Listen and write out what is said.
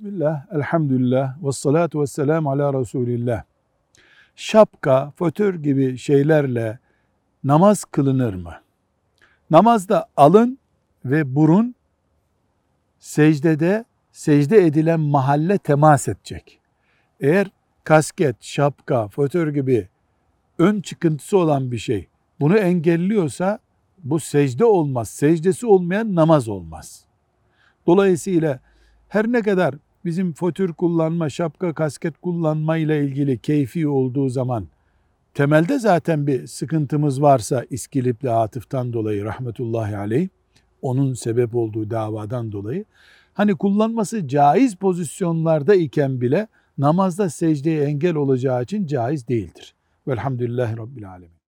Bismillah, elhamdülillah, ve salatu ve selamu ala Resulillah. Şapka, fötür gibi şeylerle namaz kılınır mı? Namazda alın ve burun secdede secde edilen mahalle temas edecek. Eğer kasket, şapka, fötür gibi ön çıkıntısı olan bir şey bunu engelliyorsa bu secde olmaz. Secdesi olmayan namaz olmaz. Dolayısıyla her ne kadar bizim fötür kullanma, şapka, kasket kullanma ile ilgili keyfi olduğu zaman temelde zaten bir sıkıntımız varsa İskilipli Atıf'tan dolayı rahmetullahi aleyh onun sebep olduğu davadan dolayı hani kullanması caiz pozisyonlarda iken bile namazda secdeye engel olacağı için caiz değildir. Velhamdülillahi Rabbil Alemin.